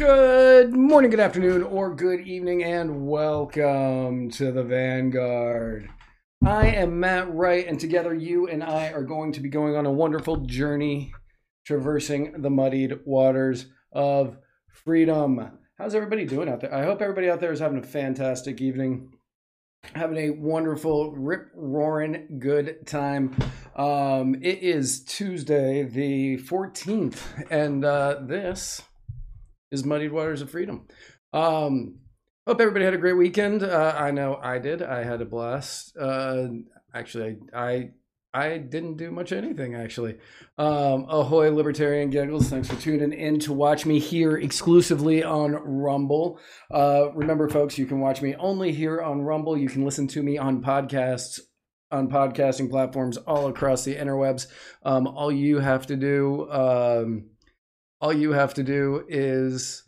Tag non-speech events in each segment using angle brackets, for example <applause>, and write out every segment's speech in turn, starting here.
Good morning, good afternoon, or good evening, and welcome to the Vanguard. I am Matt Wright, and together you and I are going to be going on a wonderful journey traversing the muddied waters of freedom. How's everybody doing out there? I hope everybody out there is having a fantastic evening, having a wonderful, rip roaring good time. Um, it is Tuesday, the 14th, and uh, this is Muddied Waters of Freedom. Um, hope everybody had a great weekend. Uh, I know I did. I had a blast. Uh, actually, I I didn't do much anything actually. Um, ahoy, libertarian giggles! Thanks for tuning in to watch me here exclusively on Rumble. Uh, remember, folks, you can watch me only here on Rumble. You can listen to me on podcasts on podcasting platforms all across the interwebs. Um, all you have to do. Um, all you have to do is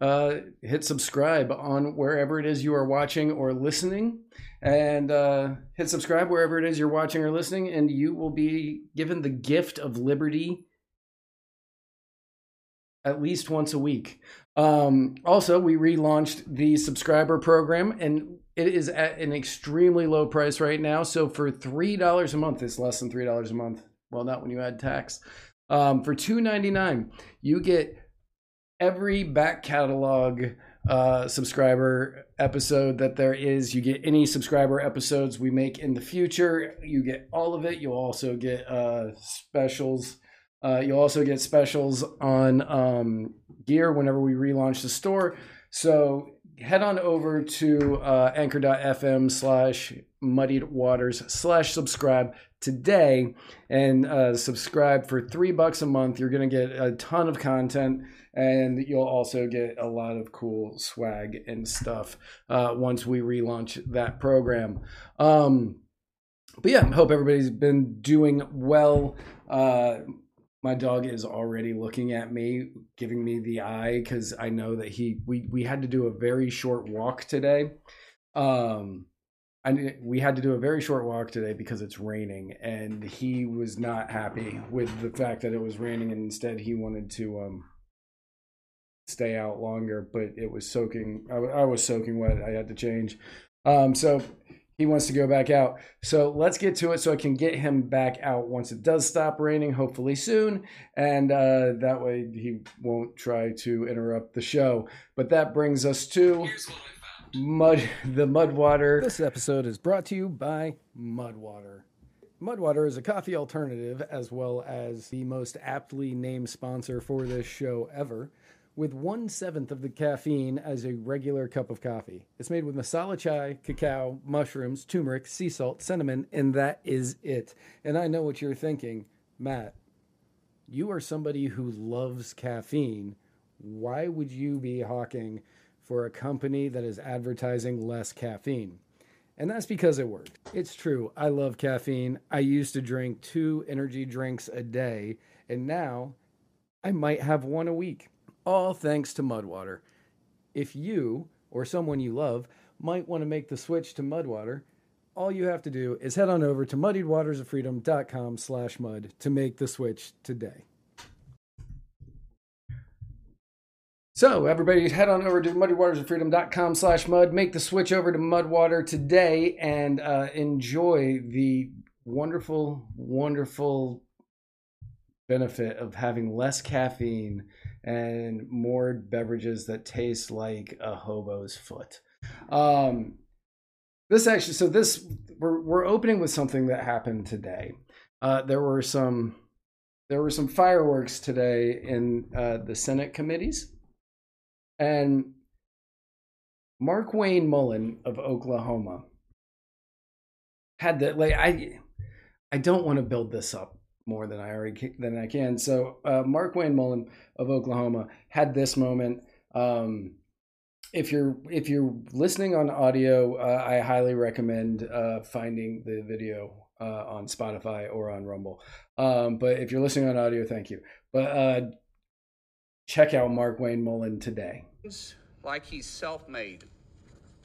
uh, hit subscribe on wherever it is you are watching or listening. And uh, hit subscribe wherever it is you're watching or listening and you will be given the gift of liberty at least once a week. Um, also we relaunched the subscriber program and it is at an extremely low price right now. So for three dollars a month it's less than three dollars a month. Well not when you add tax um, for two ninety nine, you get every back catalog uh, subscriber episode that there is. You get any subscriber episodes we make in the future. You get all of it. You'll also get uh, specials. Uh, you'll also get specials on um, gear whenever we relaunch the store. So head on over to uh, anchor.fm slash muddied waters slash subscribe today and uh, subscribe for three bucks a month. You're going to get a ton of content and you'll also get a lot of cool swag and stuff uh, once we relaunch that program. Um, but yeah, hope everybody's been doing well. Uh, my dog is already looking at me, giving me the eye because I know that he we we had to do a very short walk today. Um, I we had to do a very short walk today because it's raining, and he was not happy with the fact that it was raining, and instead he wanted to um stay out longer, but it was soaking. I, I was soaking wet. I had to change. Um, so he wants to go back out. So let's get to it so I can get him back out once it does stop raining, hopefully soon. And uh, that way he won't try to interrupt the show. But that brings us to mud <laughs> the mud water. This episode is brought to you by Mudwater. Mudwater is a coffee alternative as well as the most aptly named sponsor for this show ever with one seventh of the caffeine as a regular cup of coffee. It's made with masala chai, cacao, mushrooms, turmeric, sea salt, cinnamon, and that is it. And I know what you're thinking, Matt. You are somebody who loves caffeine. Why would you be hawking for a company that is advertising less caffeine? And that's because it worked. It's true. I love caffeine. I used to drink two energy drinks a day, and now I might have one a week all thanks to Mudwater. If you or someone you love might want to make the switch to Mudwater, all you have to do is head on over to muddiedwatersoffreedom.com slash mud to make the switch today. So everybody head on over to muddywatersoffreedom.com slash mud, make the switch over to Mudwater today and uh, enjoy the wonderful, wonderful benefit of having less caffeine and more beverages that taste like a hobo's foot. Um, this actually, so this we're we're opening with something that happened today. Uh, there were some there were some fireworks today in uh, the Senate committees, and Markwayne Mullin of Oklahoma had that. Like I, I don't want to build this up more than I already than I can. So uh, Markwayne Mullin of Oklahoma had this moment. Um, if you're if you're listening on audio, uh, I highly recommend uh, finding the video uh, on Spotify or on Rumble. Um, but if you're listening on audio, thank you. But uh, check out Markwayne Mullin today. Like he's self-made.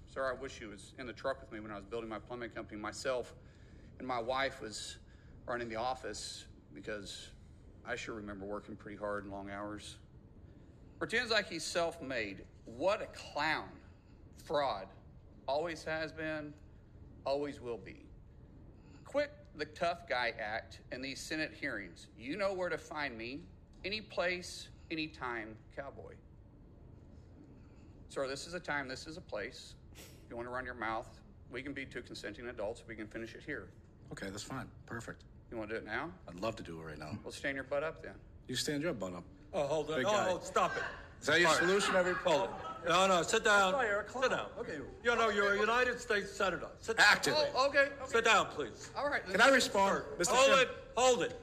Sir, I wish he was in the truck with me when I was building my plumbing company. Myself and my wife was running the office because I sure remember working pretty hard and long hours. Pretends like he's self made. What a clown. Fraud. Always has been, always will be. Quit the tough guy act in these Senate hearings. You know where to find me. Any place, anytime, cowboy. Sir, this is a time, this is a place. If you want to run your mouth, we can be two consenting adults. We can finish it here. Okay, that's fine. Perfect. You want to do it now? I'd love to do it right now. Well, stand your butt up then. You stand your butt up. Oh, hold on. Big Oh, guy. oh, stop it. Is that your Fire. solution? Every Hold it. No, no, sit down. Sit down. Okay. You know, you're a United States Senator. Sit down. Active. Oh, okay. okay. Sit down, please. All right. Can I respond, Mr. Hold Chairman? it. Hold it.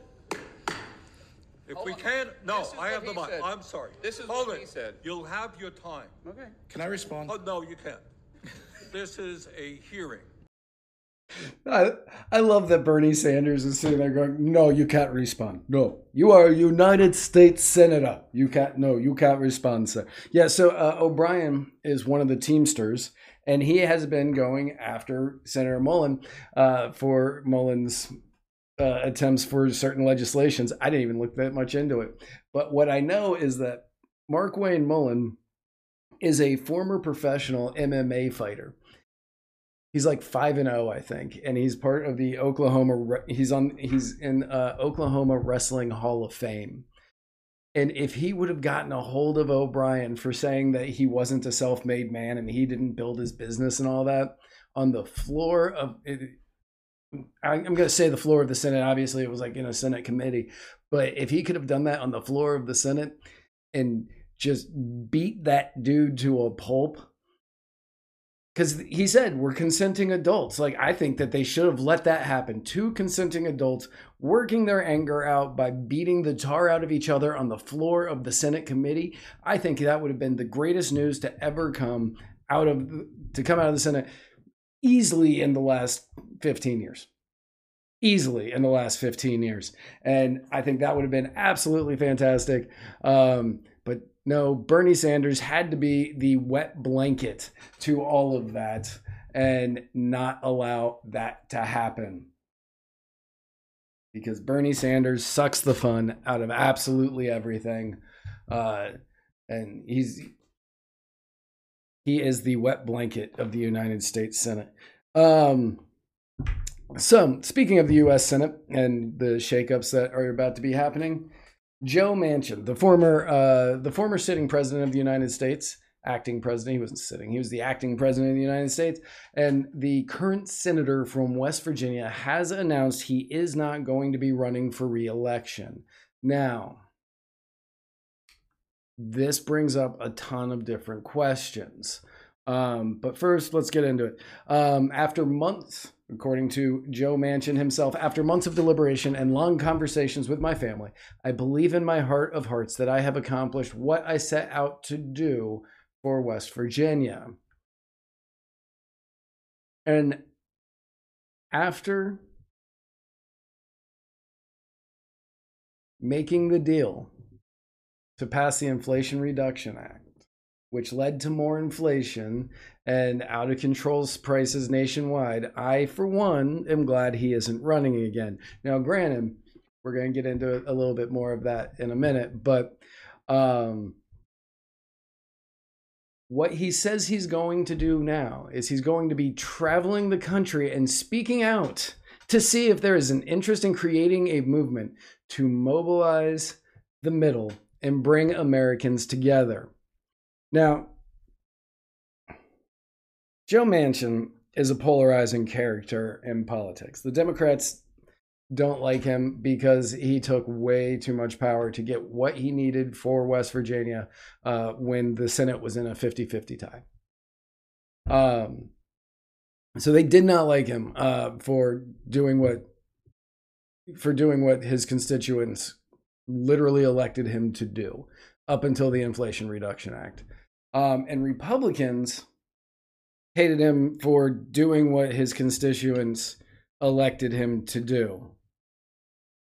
If Hold we on. can't, no, This is I have the he mic. said. I'm sorry. This is Hold what it. he said. You'll have your time. Okay. Can I respond? Oh, no, you can't. This is a hearing. I, I love that Bernie Sanders is sitting there going, No, you can't respond. No, you are a United States Senator. You can't, no, you can't respond, sir. Yeah, so uh, O'Brien is one of the Teamsters, and he has been going after Senator Mullin uh, for Mullin's uh, attempts for certain legislations. I didn't even look that much into it. But what I know is that Markwayne Mullin is a former professional MMA fighter he's like 5 and 0 i think and he's part of the oklahoma he's on he's in uh, oklahoma wrestling hall of fame and if he would have gotten a hold of o'brien for saying that he wasn't a self-made man and he didn't build his business and all that on the floor of i'm going to say the floor of the senate. Obviously it was like in a senate committee. But if he could have done that on the floor of the senate and just beat that dude to a pulp because he said we're consenting adults. Like i think that they should have let that happen. Two consenting adults working their anger out by beating the tar out of each other on the floor of the senate committee i think that would have been the greatest news to ever come out of to come out of the senate easily in the last 15 years easily in the last 15 years and i think that would have been absolutely fantastic um, but no, Bernie Sanders had to be the wet blanket to all of that and not allow that to happen. Because Bernie Sanders sucks the fun out of absolutely everything. Uh, and he's he is the wet blanket of the United States Senate. Um, so, speaking of the U.S. Senate and the shakeups that are about to be happening, Joe Manchin, the former uh, the former sitting president of the United States, acting president, he wasn't sitting, he was the acting president of the United States, and the current senator from West Virginia has announced he is not going to be running for re-election. Now, this brings up a ton of different questions. Um, but first, let's get into it. Um, after months, according to Joe Manchin himself, after months of deliberation and long conversations with my family, I believe in my heart of hearts that I have accomplished what I set out to do for West Virginia. And after making the deal to pass the Inflation Reduction Act, which led to more inflation and out of control prices nationwide, I, for one, am glad he isn't running again. Now, granted, we're going to get into a little bit more of that in a minute, but um, what he says he's going to do now is he's going to be traveling the country and speaking out to see if there is an interest in creating a movement to mobilize the middle and bring Americans together. Now, Joe Manchin is a polarizing character in politics. The Democrats don't like him because he took way too much power to get what he needed for West Virginia uh, when the Senate was in a 50 50 tie. Um, so they did not like him uh, for doing what for doing what his constituents literally elected him to do up until the Inflation Reduction Act. Um, and Republicans hated him for doing what his constituents elected him to do,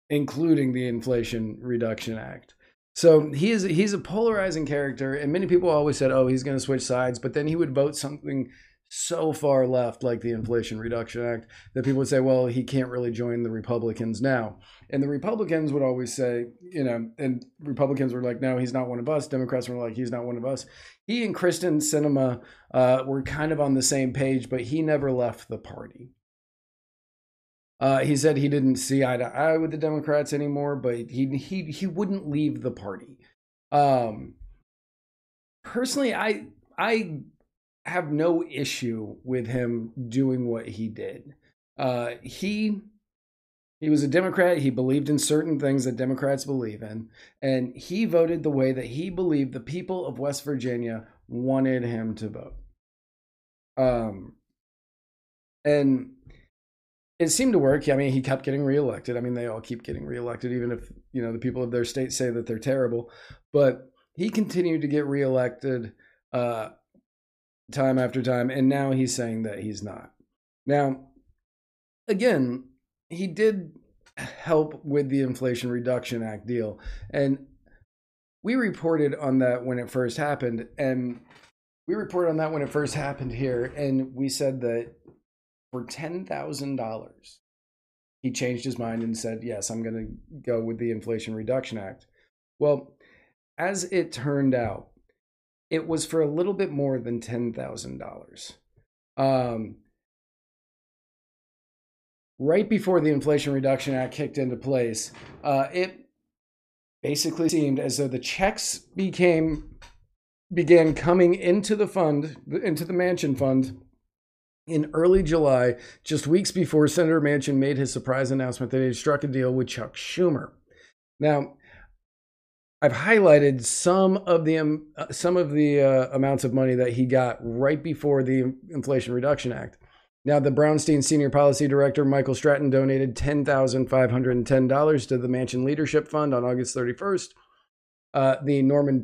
including the Inflation Reduction Act. So he is he's a polarizing character, and many people always said, "Oh, he's going to switch sides," but then he would vote something so far left, like the Inflation Reduction Act, that people would say, well, he can't really join the Republicans now. And the Republicans would always say, you know, and Republicans were like, no, he's not one of us. Democrats were like, he's not one of us. He and Kyrsten Sinema uh, were kind of on the same page, but he never left the party. Uh, he said he didn't see eye to eye with the Democrats anymore, but he he he wouldn't leave the party. Um, personally, I I have no issue with him doing what he did. Uh, he he was a Democrat. He believed in certain things that Democrats believe in, and he voted the way that he believed the people of West Virginia wanted him to vote. Um, and it seemed to work. I mean, he kept getting reelected. I mean, they all keep getting reelected, even if you know the people of their state say that they're terrible. But he continued to get reelected uh, time after time, and now he's saying that he's not. Now, again, he did help with the Inflation Reduction Act deal, and we reported on that when it first happened, and we reported on that when it first happened here, and we said that for $10,000, he changed his mind and said, Yes, I'm going to go with the Inflation Reduction Act. Well, as it turned out, it was for a little bit more than $10,000. Um, right before the Inflation Reduction Act kicked into place, uh, it basically seemed as though the checks became began coming into the fund, into the Manchin fund in early July, just weeks before Senator Manchin made his surprise announcement that he had struck a deal with Chuck Schumer. Now, I've highlighted some of the um, uh, some of the uh, amounts of money that he got right before the Inflation Reduction Act. Now, the Brownstein Senior Policy Director Michael Stratton donated ten thousand five hundred and ten dollars to the Manchin Leadership Fund on August thirty first. Uh, the Norman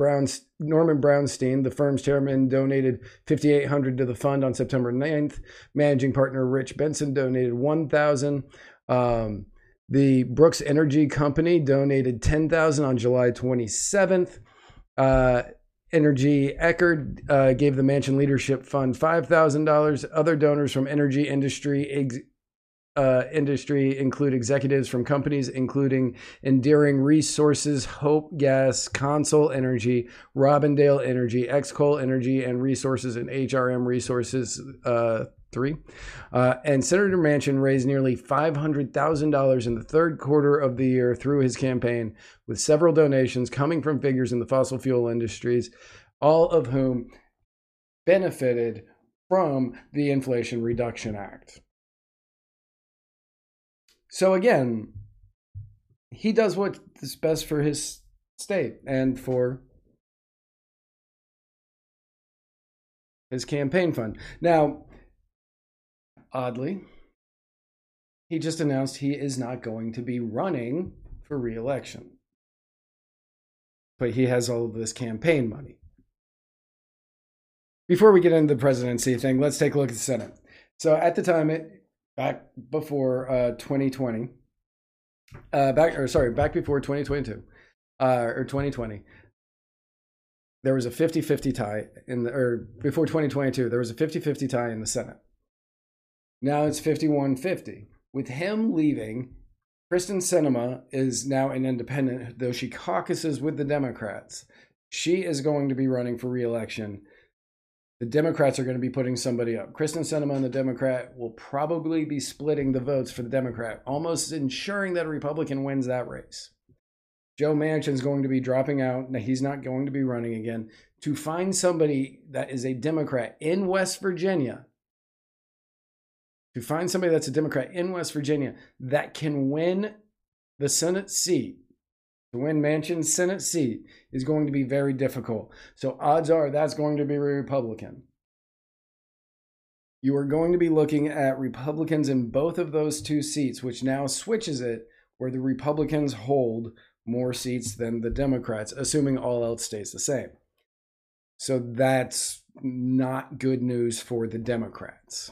Norman Brownstein, the firm's chairman, donated 5,800 to the fund on September 9th. Managing partner Rich Benson donated 1,000. Um, the Brooks Energy Company donated 10,000 on July 27th. Uh, Energy Eckerd uh, gave the Manchin Leadership Fund $5,000. Other donors from energy industry ex- uh, industry include executives from companies including Enduring Resources, Hope Gas, Consol Energy, Robindale Energy, Xcoal Energy, and Resources and HRM Resources uh, 3. Uh, and Senator Manchin raised nearly $500,000 in the third quarter of the year through his campaign, with several donations coming from figures in the fossil fuel industries, all of whom benefited from the Inflation Reduction Act. So again, he does what's best for his state and for his campaign fund. Now, oddly, he just announced he is not going to be running for reelection. But he has all of this campaign money. Before we get into the presidency thing, let's take a look at the Senate. So at the time, it, back before uh, 2020, uh, back or sorry, back before 2022 uh, or 2020, there was a 50-50 tie in the or before 2022, there was a 50-50 tie in the Senate. Now it's 51-50. With him leaving, Kyrsten Sinema is now an independent, though she caucuses with the Democrats. She is going to be running for reelection the Democrats are going to be putting somebody up. Kyrsten Sinema and the Democrat will probably be splitting the votes for the Democrat, almost ensuring that a Republican wins that race. Joe Manchin's going to be dropping out. Now, he's not going to be running again. To find somebody that is a Democrat in West Virginia, to find somebody that's a Democrat in West Virginia that can win the Senate seat to win Manchin's Senate seat is going to be very difficult. So odds are that's going to be a Republican. You are going to be looking at Republicans in both of those two seats, which now switches it where the Republicans hold more seats than the Democrats, assuming all else stays the same. So that's not good news for the Democrats.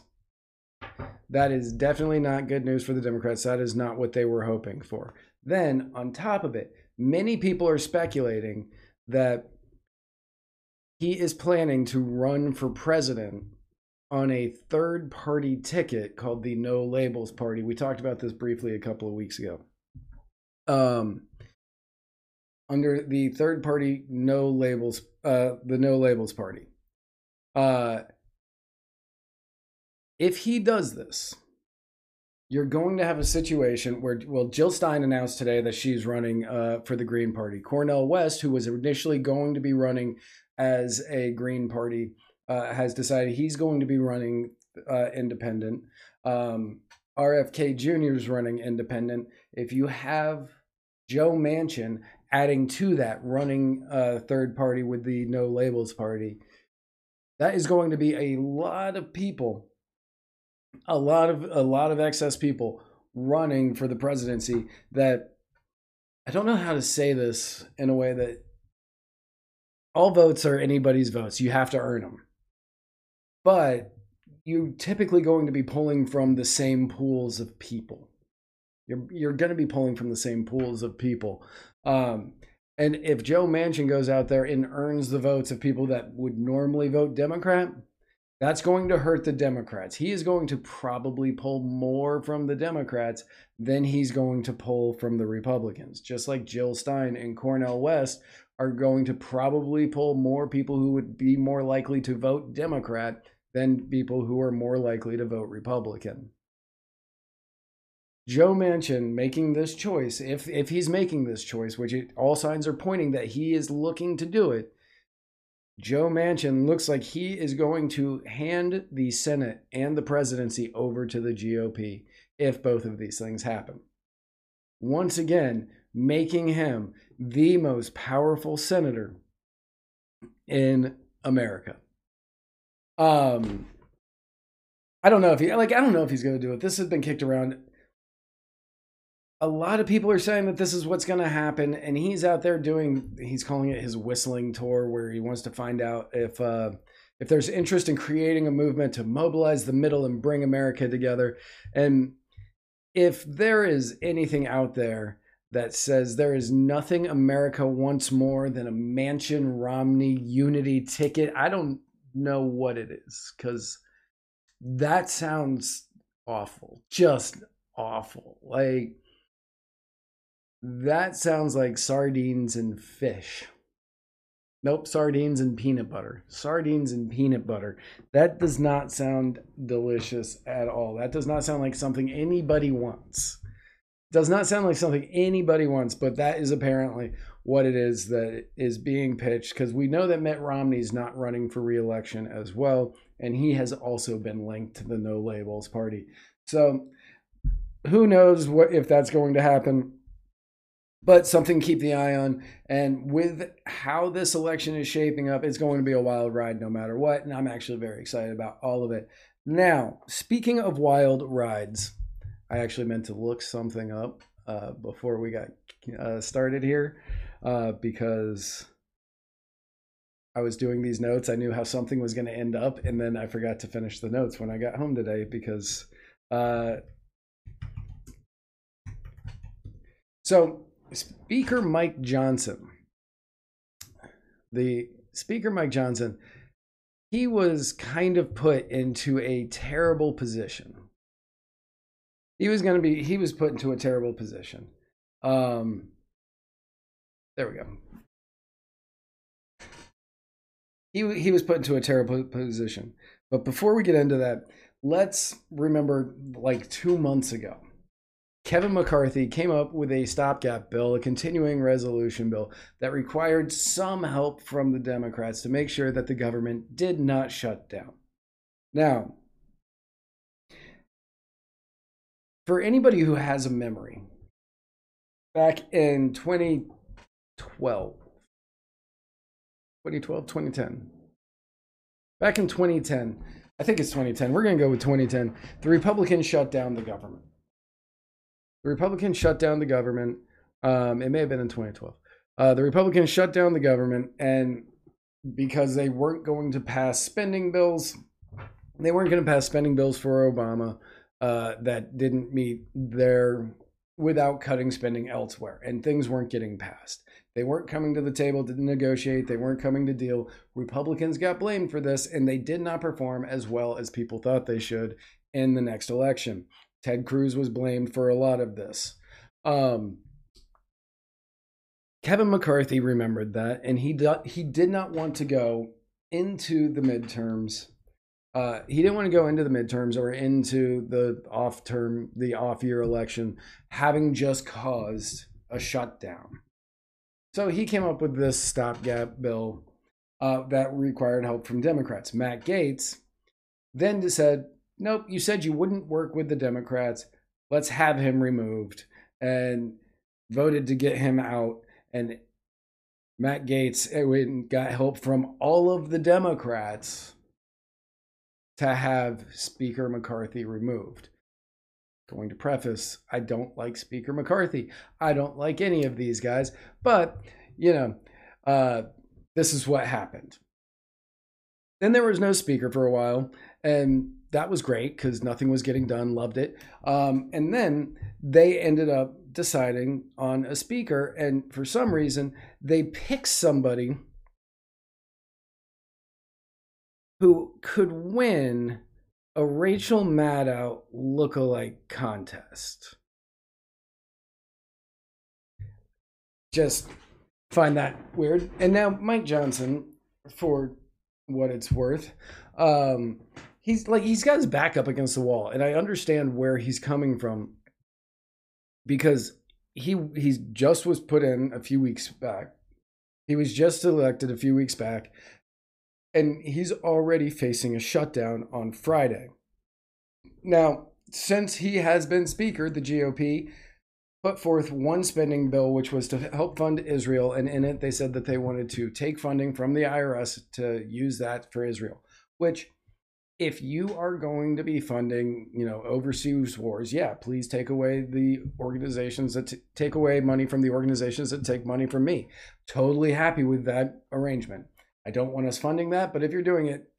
That is definitely not good news for the Democrats. That is not what they were hoping for. Then, on top of it, many people are speculating that he is planning to run for president on a third party ticket called the No Labels Party. We talked about this briefly a couple of weeks ago. Um, under the third party No Labels, uh, the No Labels Party. Uh, if he does this, you're going to have a situation where, well, Jill Stein announced today that she's running uh, for the Green Party. Cornel West, who was initially going to be running as a Green Party, uh, has decided he's going to be running uh, independent. Um, RFK Jr. is running independent. If you have Joe Manchin adding to that, running a third party with the No Labels Party, that is going to be a lot of people a lot of a lot of excess people running for the presidency that I don't know how to say this in a way that all votes are anybody's votes. You have to earn them. But you're typically going to be pulling from the same pools of people. You're you're going to be pulling from the same pools of people. Um, and if Joe Manchin goes out there and earns the votes of people that would normally vote Democrat, that's going to hurt the Democrats. He is going to probably pull more from the Democrats than he's going to pull from the Republicans. Just like Jill Stein and Cornel West are going to probably pull more people who would be more likely to vote Democrat than people who are more likely to vote Republican. Joe Manchin making this choice, if if he's making this choice, which it, all signs are pointing that he is looking to do it, Joe Manchin looks like he is going to hand the Senate and the presidency over to the GOP if both of these things happen. Once again, making him the most powerful senator in America. Um I don't know if he like I don't know if he's going to do it. This has been kicked around a lot of people are saying that this is what's going to happen and he's out there doing he's calling it his whistling tour where he wants to find out if uh if there's interest in creating a movement to mobilize the middle and bring America together. And if there is anything out there that says there is nothing America wants more than a Manchin Romney unity ticket I don't know what it is cuz that sounds awful just awful. Like that sounds like sardines and fish. Nope, sardines and peanut butter. Sardines and peanut butter. That does not sound delicious at all. That does not sound like something anybody wants. Does not sound like something anybody wants, but that is apparently what it is that is being pitched because we know that Mitt Romney is not running for reelection as well, and he has also been linked to the No Labels party. So who knows what if that's going to happen? But something to keep the eye on. And with how this election is shaping up, it's going to be a wild ride no matter what. And I'm actually very excited about all of it. Now, speaking of wild rides, I actually meant to look something up uh, before we got uh, started here uh, because I was doing these notes. I knew how something was going to end up, and then I forgot to finish the notes when I got home today because. Uh, so Speaker Mike Johnson, the Speaker Mike Johnson, he was kind of put into a terrible position. He was going to be, he was put into a terrible position. Um, there we go. He, he was put into a terrible position. But before we get into that, let's remember like two months ago Kevin McCarthy came up with a stopgap bill, a continuing resolution bill that required some help from the Democrats to make sure that the government did not shut down. Now, for anybody who has a memory, back in 2012, 2012, 2010, back in 2010, I think it's 2010, we're going to go with 2010, the Republicans shut down the government. The Republicans shut down the government. Um, it may have been in 2012. Uh, the Republicans shut down the government, and because they weren't going to pass spending bills, they weren't going to pass spending bills for Obama uh, that didn't meet their without cutting spending elsewhere, and things weren't getting passed. They weren't coming to the table to negotiate. They weren't coming to deal. Republicans got blamed for this, and they did not perform as well as people thought they should in the next election. Ted Cruz was blamed for a lot of this. Um, Kevin McCarthy remembered that, and he do, he did not want to go into the midterms. Uh, he didn't want to go into the midterms or into the off term, the off year election, having just caused a shutdown. So he came up with this stopgap bill uh, that required help from Democrats. Matt Gaetz then said, Nope, you said you wouldn't work with the Democrats. Let's have him removed. And voted to get him out. And Matt Gaetz got help from all of the Democrats to have Speaker McCarthy removed. Going to preface, I don't like Speaker McCarthy. I don't like any of these guys, but you know, uh, this is what happened. Then there was no speaker for a while, and that was great because nothing was getting done. Loved it. Um, and then they ended up deciding on a speaker, and for some reason, they picked somebody who could win a Rachel Maddow lookalike contest. Just find that weird. And now Mike Johnson, for what it's worth, um, he's like he's got his back up against the wall, and I understand where he's coming from because he he just was put in a few weeks back. He was just elected a few weeks back, and he's already facing a shutdown on Friday. Now, since he has been Speaker, the GOP put forth one spending bill which was to help fund Israel, and in it they said that they wanted to take funding from the IRS to use that for Israel, which if you are going to be funding, you know, overseas wars, yeah, please take away the organizations that t- take away money from the organizations that take money from me. Totally happy with that arrangement. I don't want us funding that, but if you're doing it,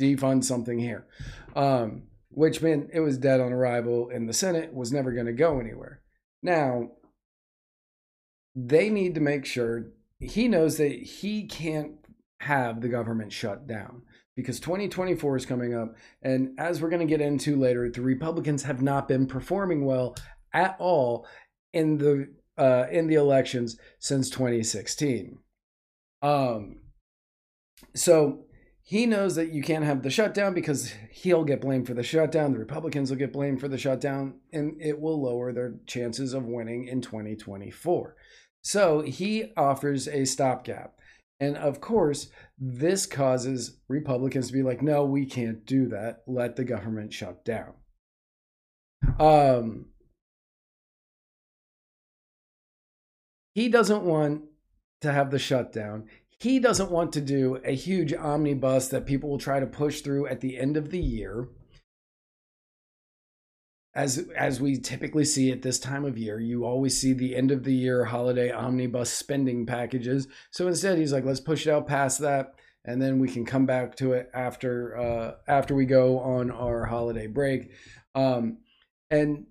defund something here. Um, which meant it was dead on arrival in the Senate, was never going to go anywhere. Now, they need to make sure he knows that he can't have the government shut down because 2024 is coming up. And as we're going to get into later, the Republicans have not been performing well at all in the uh, in the elections since 2016. Um, so he knows that you can't have the shutdown because he'll get blamed for the shutdown. The Republicans will get blamed for the shutdown, and it will lower their chances of winning in 2024. So he offers a stopgap. And of course, this causes Republicans to be like, no, we can't do that. Let the government shut down. Um, he doesn't want to have the shutdown. He doesn't want to do a huge omnibus that people will try to push through at the end of the year. As as we typically see at this time of year, you always see the end of the year holiday omnibus spending packages. So instead, he's like, let's push it out past that, and then we can come back to it after uh, after we go on our holiday break. Um, and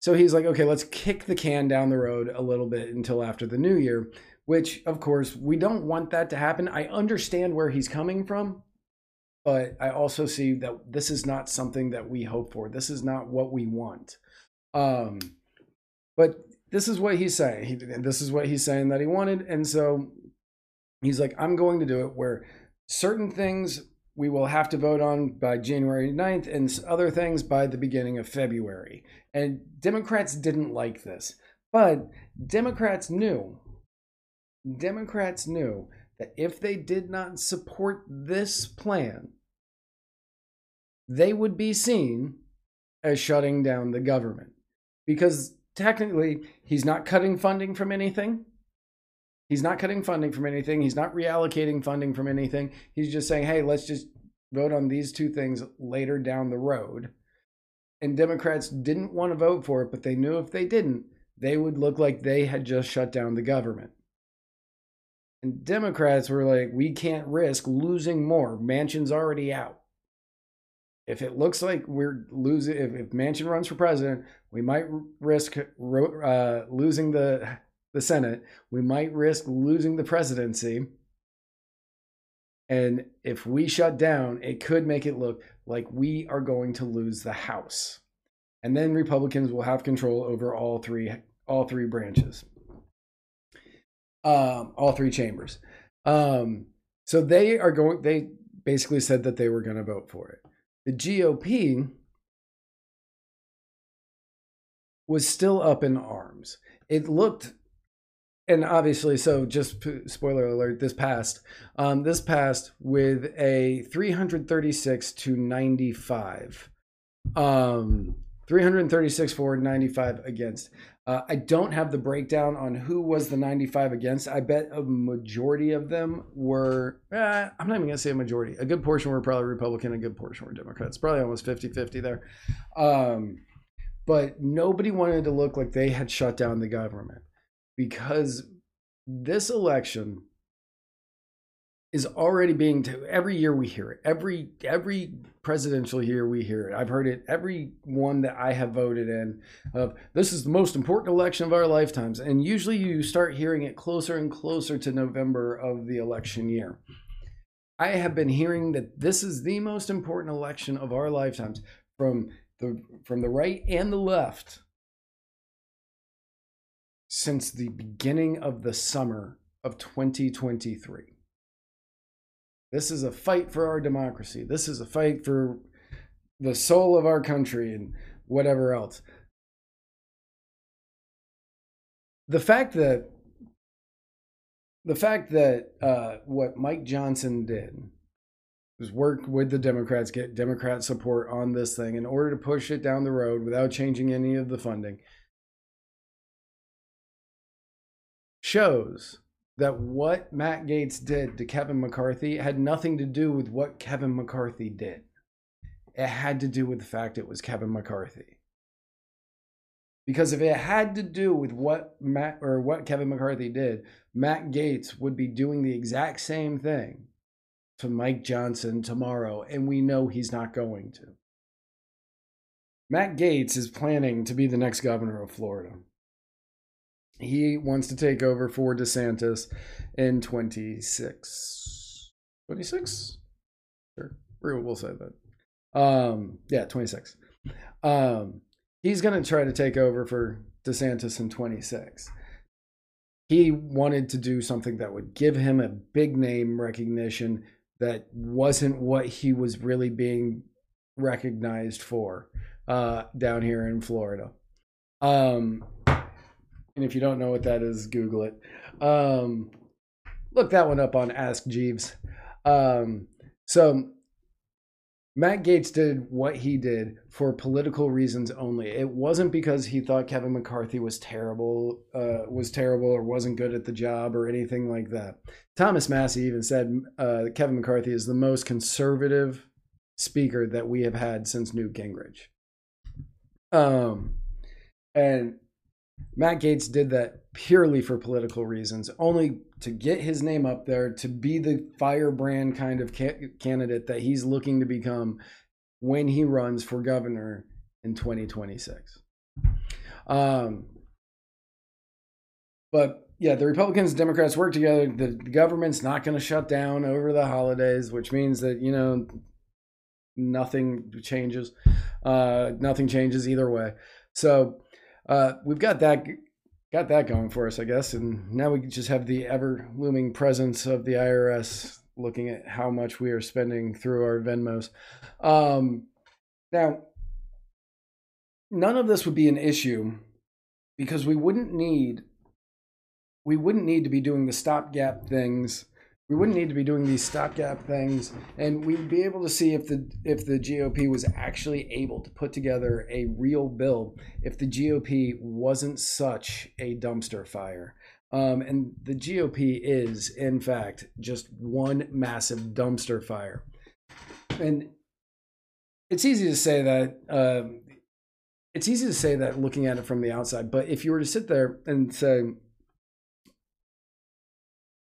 so he's like, okay, let's kick the can down the road a little bit until after the new year which of course we don't want that to happen. I understand where he's coming from, but I also see that this is not something that we hope for. This is not what we want. Um, but this is what he's saying. He, this is what he's saying that he wanted, and so he's like, I'm going to do it where certain things we will have to vote on by January 9th and other things by the beginning of February. And Democrats didn't like this. But Democrats knew Democrats knew that if they did not support this plan, they would be seen as shutting down the government. Because technically, he's not cutting funding from anything. He's not cutting funding from anything. He's not reallocating funding from anything. He's just saying, hey, let's just vote on these two things later down the road. And Democrats didn't want to vote for it, but they knew if they didn't, they would look like they had just shut down the government. And Democrats were like, we can't risk losing more. Manchin's already out. If it looks like we're losing, if, if Manchin runs for president, we might risk uh, losing the the Senate, we might risk losing the presidency. And if we shut down, it could make it look like we are going to lose the House. And then Republicans will have control over all three all three branches. Um, all three chambers. Um, so they are going they basically said that they were going to vote for it. The GOP was still up in arms. It looked and obviously, so just spoiler alert, this passed. Um, this passed with a 336 to 95. Um, 336 for 95 against. Uh, I don't have the breakdown on who was the 95 against. I bet a majority of them were, eh, I'm not even going to say a majority. A good portion were probably Republican, a good portion were Democrats. Probably almost 50 50 there. Um, but nobody wanted to look like they had shut down the government because this election is already being to every year we hear it. Every every presidential year we hear it. I've heard it every one that i have voted in of this is the most important election of our lifetimes. And usually you start hearing it closer and closer to november of the election year. I have been hearing that this is the most important election of our lifetimes from the from the right and the left since the beginning of the summer of 2023. This is a fight for our democracy. This is a fight for the soul of our country and whatever else. The fact that the fact that uh, what Mike Johnson did was work with the Democrats, get Democrat support on this thing in order to push it down the road without changing any of the funding shows that what Matt Gaetz did to Kevin McCarthy had nothing to do with what Kevin McCarthy did. It had to do with the fact it was Kevin McCarthy. Because if it had to do with what Matt or what Kevin McCarthy did, Matt Gaetz would be doing the exact same thing to Mike Johnson tomorrow, and we know he's not going to. Matt Gaetz is planning to be the next governor of Florida he wants to take over for DeSantis in 26. 26? Sure. We'll say that. Um, yeah, 26. Um, he's going to try to take over for DeSantis in 26. He wanted to do something that would give him a big name recognition that wasn't what he was really being recognized for uh, down here in Florida. Um, and if you don't know what that is, Google it. Um, look that one up on Ask Jeeves. Um, so Matt Gaetz did what he did for political reasons only. It wasn't because he thought Kevin McCarthy was terrible, uh, was terrible, or wasn't good at the job, or anything like that. Thomas Massie even said uh, Kevin McCarthy is the most conservative speaker that we have had since Newt Gingrich. Um, and Matt Gaetz did that purely for political reasons, only to get his name up there, to be the firebrand kind of ca- candidate that he's looking to become when he runs for governor in 2026. Um, but yeah, the Republicans and Democrats work together. The, government's not going to shut down over the holidays, which means that, you know, nothing changes. Uh, nothing changes either way. So, uh, we've got that got that going for us, I guess, and now we just have the ever looming presence of the IRS looking at how much we are spending through our Venmos. Um, now, none of this would be an issue because we wouldn't need we wouldn't need to be doing the stopgap things we wouldn't need to be doing these stopgap things and we'd be able to see if the if the GOP was actually able to put together a real bill if the GOP wasn't such a dumpster fire. Um, and the GOP is in fact just one massive dumpster fire. And it's easy to say that um, it's easy to say that looking at it from the outside but if you were to sit there and say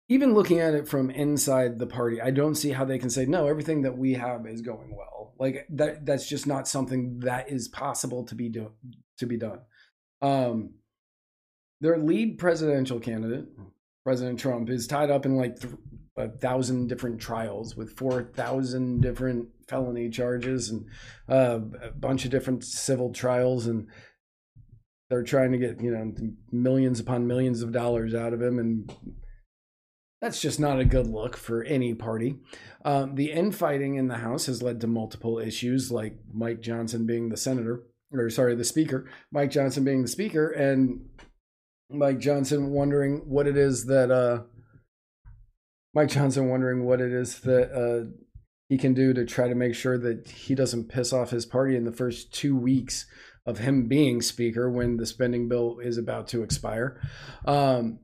even looking at it from inside the party, I don't see how they can say no. Everything that we have is going well. Like that. That's just not something that is possible to be do to be done. Um, their lead presidential candidate, President Trump, is tied up in like th- a thousand different trials with 4,000 different felony charges and uh, a bunch of different civil trials. And they're trying to get, you know, millions upon millions of dollars out of him. And that's just not a good look for any party. Um, the infighting in the House has led to multiple issues, like Mike Johnson being the senator, or sorry, the speaker, Mike Johnson being the speaker, and Mike Johnson wondering what it is that uh, Mike Johnson wondering what it is that uh, he can do to try to make sure that he doesn't piss off his party in the first two weeks of him being speaker when the spending bill is about to expire. Um,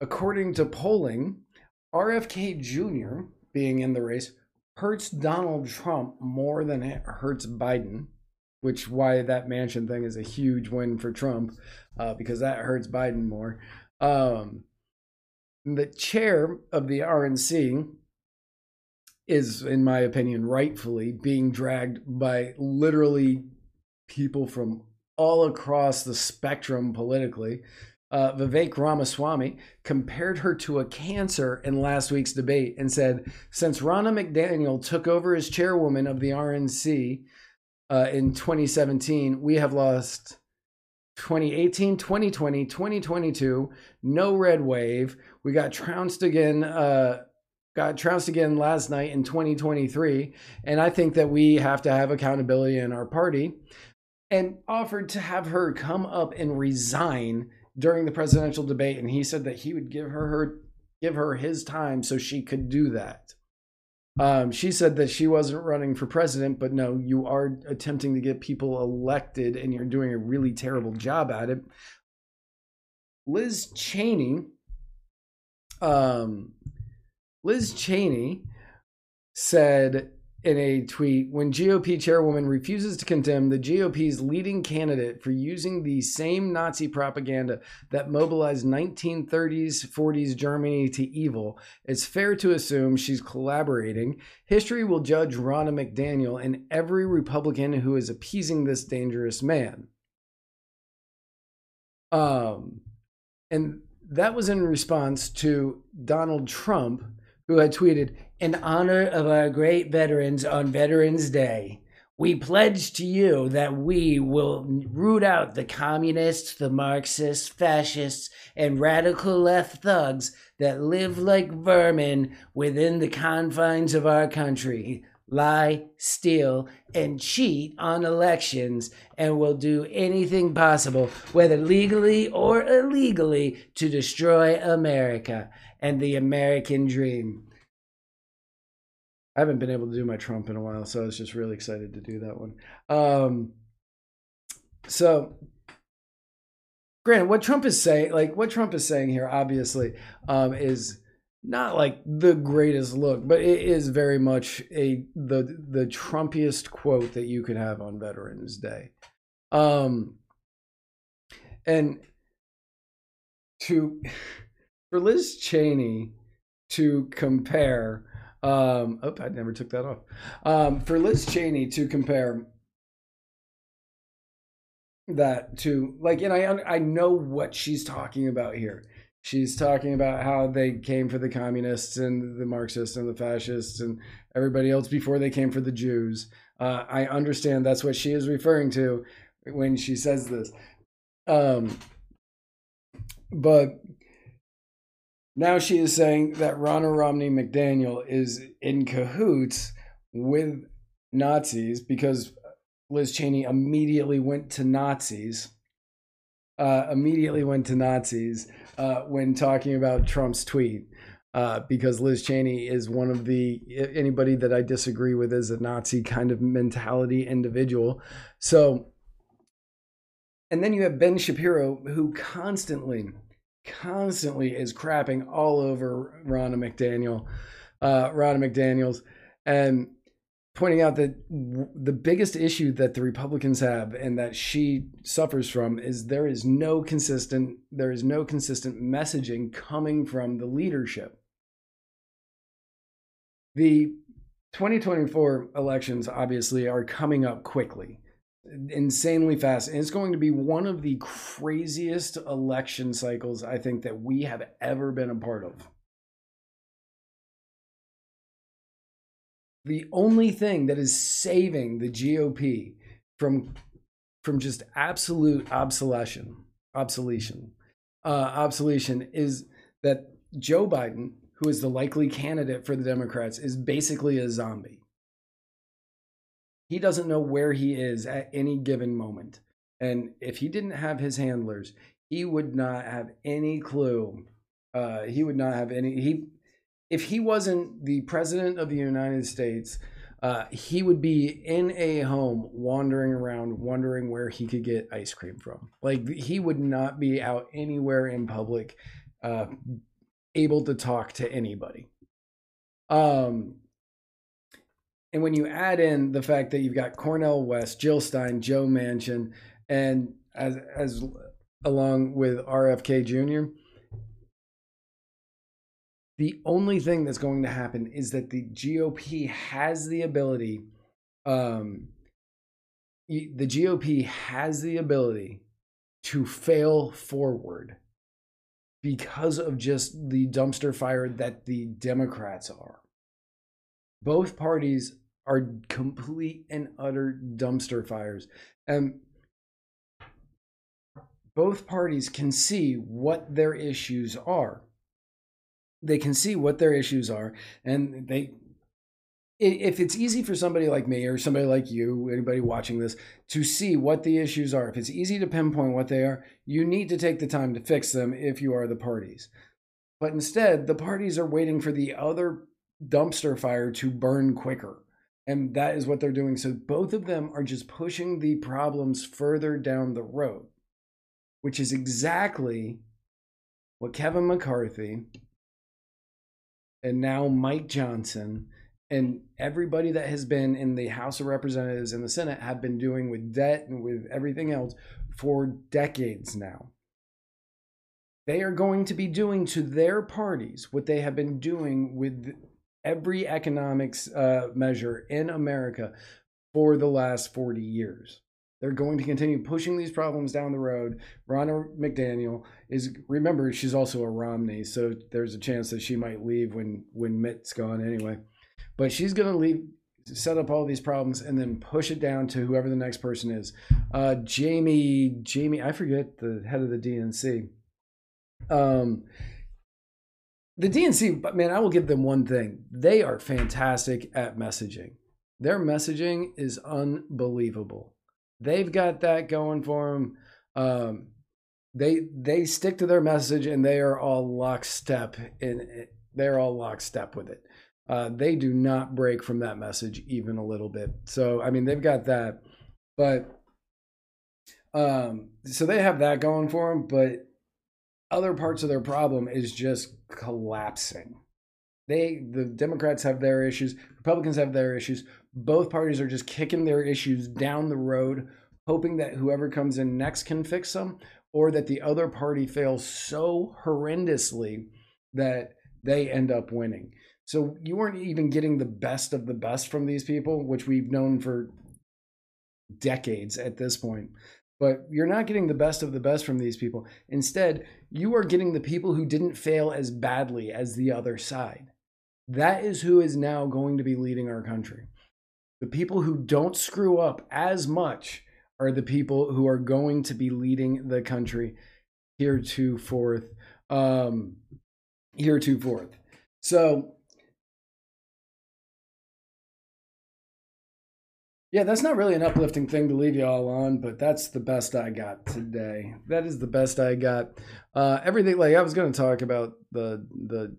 according to polling, RFK Jr. being in the race hurts Donald Trump more than it hurts Biden, which why that Manchin thing is a huge win for Trump uh, because that hurts Biden more. Um, the chair of the RNC is, in my opinion, rightfully being dragged by literally people from all across the spectrum politically. Uh, Vivek Ramaswamy compared her to a cancer in last week's debate and said, since Ronna McDaniel took over as chairwoman of the RNC uh, in 2017, we have lost 2018, 2020, 2022, no red wave. We got trounced again. Uh, got trounced again last night in 2023, and I think that we have to have accountability in our party. And offered to have her come up and resign during the presidential debate, and he said that he would give her her give her his time so she could do that. Um, she said that she wasn't running for president, but no, you are attempting to get people elected, and you're doing a really terrible job at it. Liz Cheney, um, Liz Cheney said in a tweet when GOP chairwoman refuses to condemn the GOP's leading candidate for using the same Nazi propaganda that mobilized 1930s 40s Germany to evil, it's fair to assume she's collaborating. History will judge Ronna McDaniel and every Republican who is appeasing this dangerous man. Um, and that was in response to Donald Trump, who had tweeted, In honor of our great veterans on Veterans Day, we pledge to you that we will root out the communists, the Marxists, fascists, and radical left thugs that live like vermin within the confines of our country, lie, steal, and cheat on elections, and will do anything possible, whether legally or illegally, to destroy America and the American dream. I haven't been able to do my Trump in a while, so I was just really excited to do that one. Um, so, granted, what Trump is saying, like what Trump is saying here, obviously, um, is not like the greatest look, but it is very much a the the Trumpiest quote that you could have on Veterans Day. Um, and to <laughs> for Liz Cheney to compare um, oh, I never took that off. Um, for Liz Cheney to compare that to like, and I I know what she's talking about here. She's talking about how they came for the communists and the Marxists and the fascists and everybody else before they came for the Jews. Uh, I understand that's what she is referring to when she says this. Um, but now she is saying that Ronna Romney McDaniel is in cahoots with Nazis because Liz Cheney immediately went to Nazis. Uh, immediately went to Nazis uh, when talking about Trump's tweet. Uh, because Liz Cheney is one of the anybody that I disagree with is a Nazi kind of mentality individual. So, and then you have Ben Shapiro who constantly constantly is crapping all over Ronna McDaniel, uh, Ronna McDaniels, and pointing out that w- the biggest issue that the Republicans have and that she suffers from is there is no consistent there is no consistent messaging coming from the leadership. The 2024 elections obviously are coming up quickly. insanely fast. And it's going to be one of the craziest election cycles I think that we have ever been a part of. The only thing that is saving the GOP from from just absolute obsolescence, obsolescence, uh, obsolescence is that Joe Biden, who is the likely candidate for the Democrats, is basically a zombie. He doesn't know where he is at any given moment. And if he didn't have his handlers, he would not have any clue. Uh, he would not have any. He, if he wasn't the president of the United States, uh, he would be in a home wandering around, wondering where he could get ice cream from. Like he would not be out anywhere in public, uh, able to talk to anybody. Um, and when you add in the fact that you've got Cornel West, Jill Stein, Joe Manchin, and as as along with RFK Jr., the only thing that's going to happen is that the GOP has the ability, um, the GOP has the ability to fail forward because of just the dumpster fire that the Democrats are. Both parties are complete and utter dumpster fires. And both parties can see what their issues are they can see what their issues are and they if it's easy for somebody like me or somebody like you anybody watching this to see what the issues are if it's easy to pinpoint what they are you need to take the time to fix them if you are the parties. But instead the parties are waiting for the other dumpster fire to burn quicker and that is what they're doing. So both of them are just pushing the problems further down the road which is exactly what Kevin McCarthy and now Mike Johnson and everybody that has been in the House of Representatives and the Senate have been doing with debt and with everything else for decades now. They are going to be doing to their parties what they have been doing with every economics uh, measure in America for the last 40 years. They're going to continue pushing these problems down the road. Ronna McDaniel is remember she's also a Romney, so there's a chance that she might leave when when Mitt's gone anyway. But she's going to leave, set up all these problems, and then push it down to whoever the next person is. Uh, Jamie, Jamie, I forget the head of the DNC. Um, the DNC, but man, I will give them one thing: they are fantastic at messaging. Their messaging is unbelievable They've got that going for them. Um, they they stick to their message and they are all lockstep in they're all lockstep with it. Uh, they do not break from that message even a little bit. So I mean they've got that, but um, so they have that going for them. But other parts of their problem is just collapsing. They the Democrats have their issues, Republicans have their issues, both parties are just kicking their issues down the road, hoping that whoever comes in next can fix them, or that the other party fails so horrendously that they end up winning. So you weren't even getting the best of the best from these people, which we've known for decades at this point. But you're not getting the best of the best from these people. Instead, you are getting the people who didn't fail as badly as the other side. That is who is now going to be leading our country. The people who don't screw up as much are the people who are going to be leading the country here to heretofore. Um, heretofore. So, yeah, that's not really an uplifting thing to leave you all on, but that's the best I got today. That is the best I got. Uh, everything like I was going to talk about the the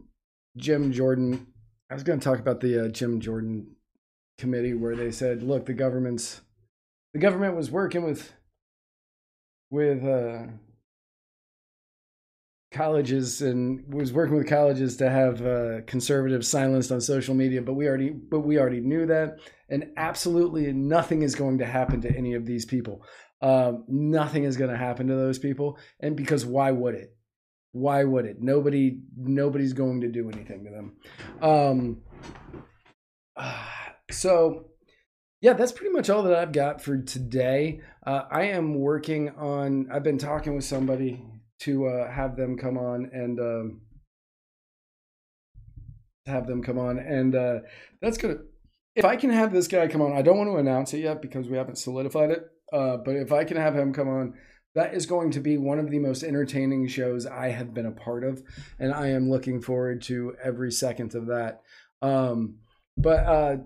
Jim Jordan. I was going to talk about the uh, Jim Jordan committee where they said, look, the government's the government was working with with uh, colleges and was working with colleges to have uh, conservatives silenced on social media, but we already but we already knew that, and absolutely nothing is going to happen to any of these people. Um, nothing is going to happen to those people, and because why would it? Why would it? Nobody nobody's going to do anything to them. Um, uh, <sighs> so yeah, that's pretty much all that I've got for today. Uh, I am working on. I've been talking with somebody to uh, have them come on and um, have them come on, and uh, that's gonna. If I can have this guy come on, I don't want to announce it yet because we haven't solidified it. Uh, but if I can have him come on, that is going to be one of the most entertaining shows I have been a part of, and I am looking forward to every second of that. Um, but uh,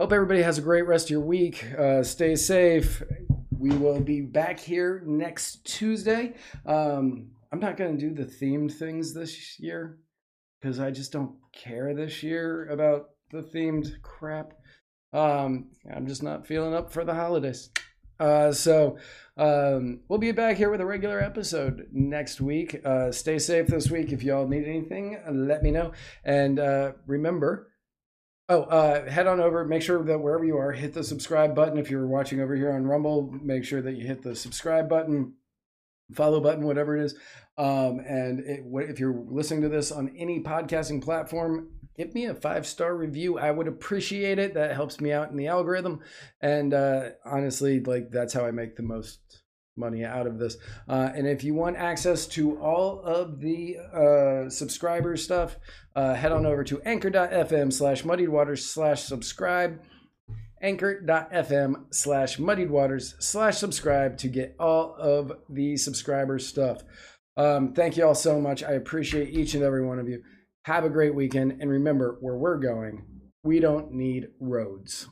hope everybody has a great rest of your week. Uh, stay safe. We will be back here next Tuesday. Um, I'm not going to do the themed things this year because I just don't care this year about the themed crap. Um, I'm just not feeling up for the holidays. Uh, so um, we'll be back here with a regular episode next week. Uh, stay safe this week. If y'all need anything, let me know. And uh, remember, oh, uh, head on over. Make sure that wherever you are, hit the subscribe button. If you're watching over here on Rumble, make sure that you hit the subscribe button, follow button, whatever it is. Um, and it, if you're listening to this on any podcasting platform, give me a five star review. I would appreciate it. That helps me out in the algorithm. And uh, honestly, like that's how I make the most money out of this. Uh, and if you want access to all of the uh, subscriber stuff, uh, head on over to anchor.fm slash muddied waters slash subscribe. Anchor.fm slash muddied waters slash subscribe to get all of the subscriber stuff. Um, thank you all so much. I appreciate each and every one of you. Have a great weekend. And remember, where we're going, we don't need roads.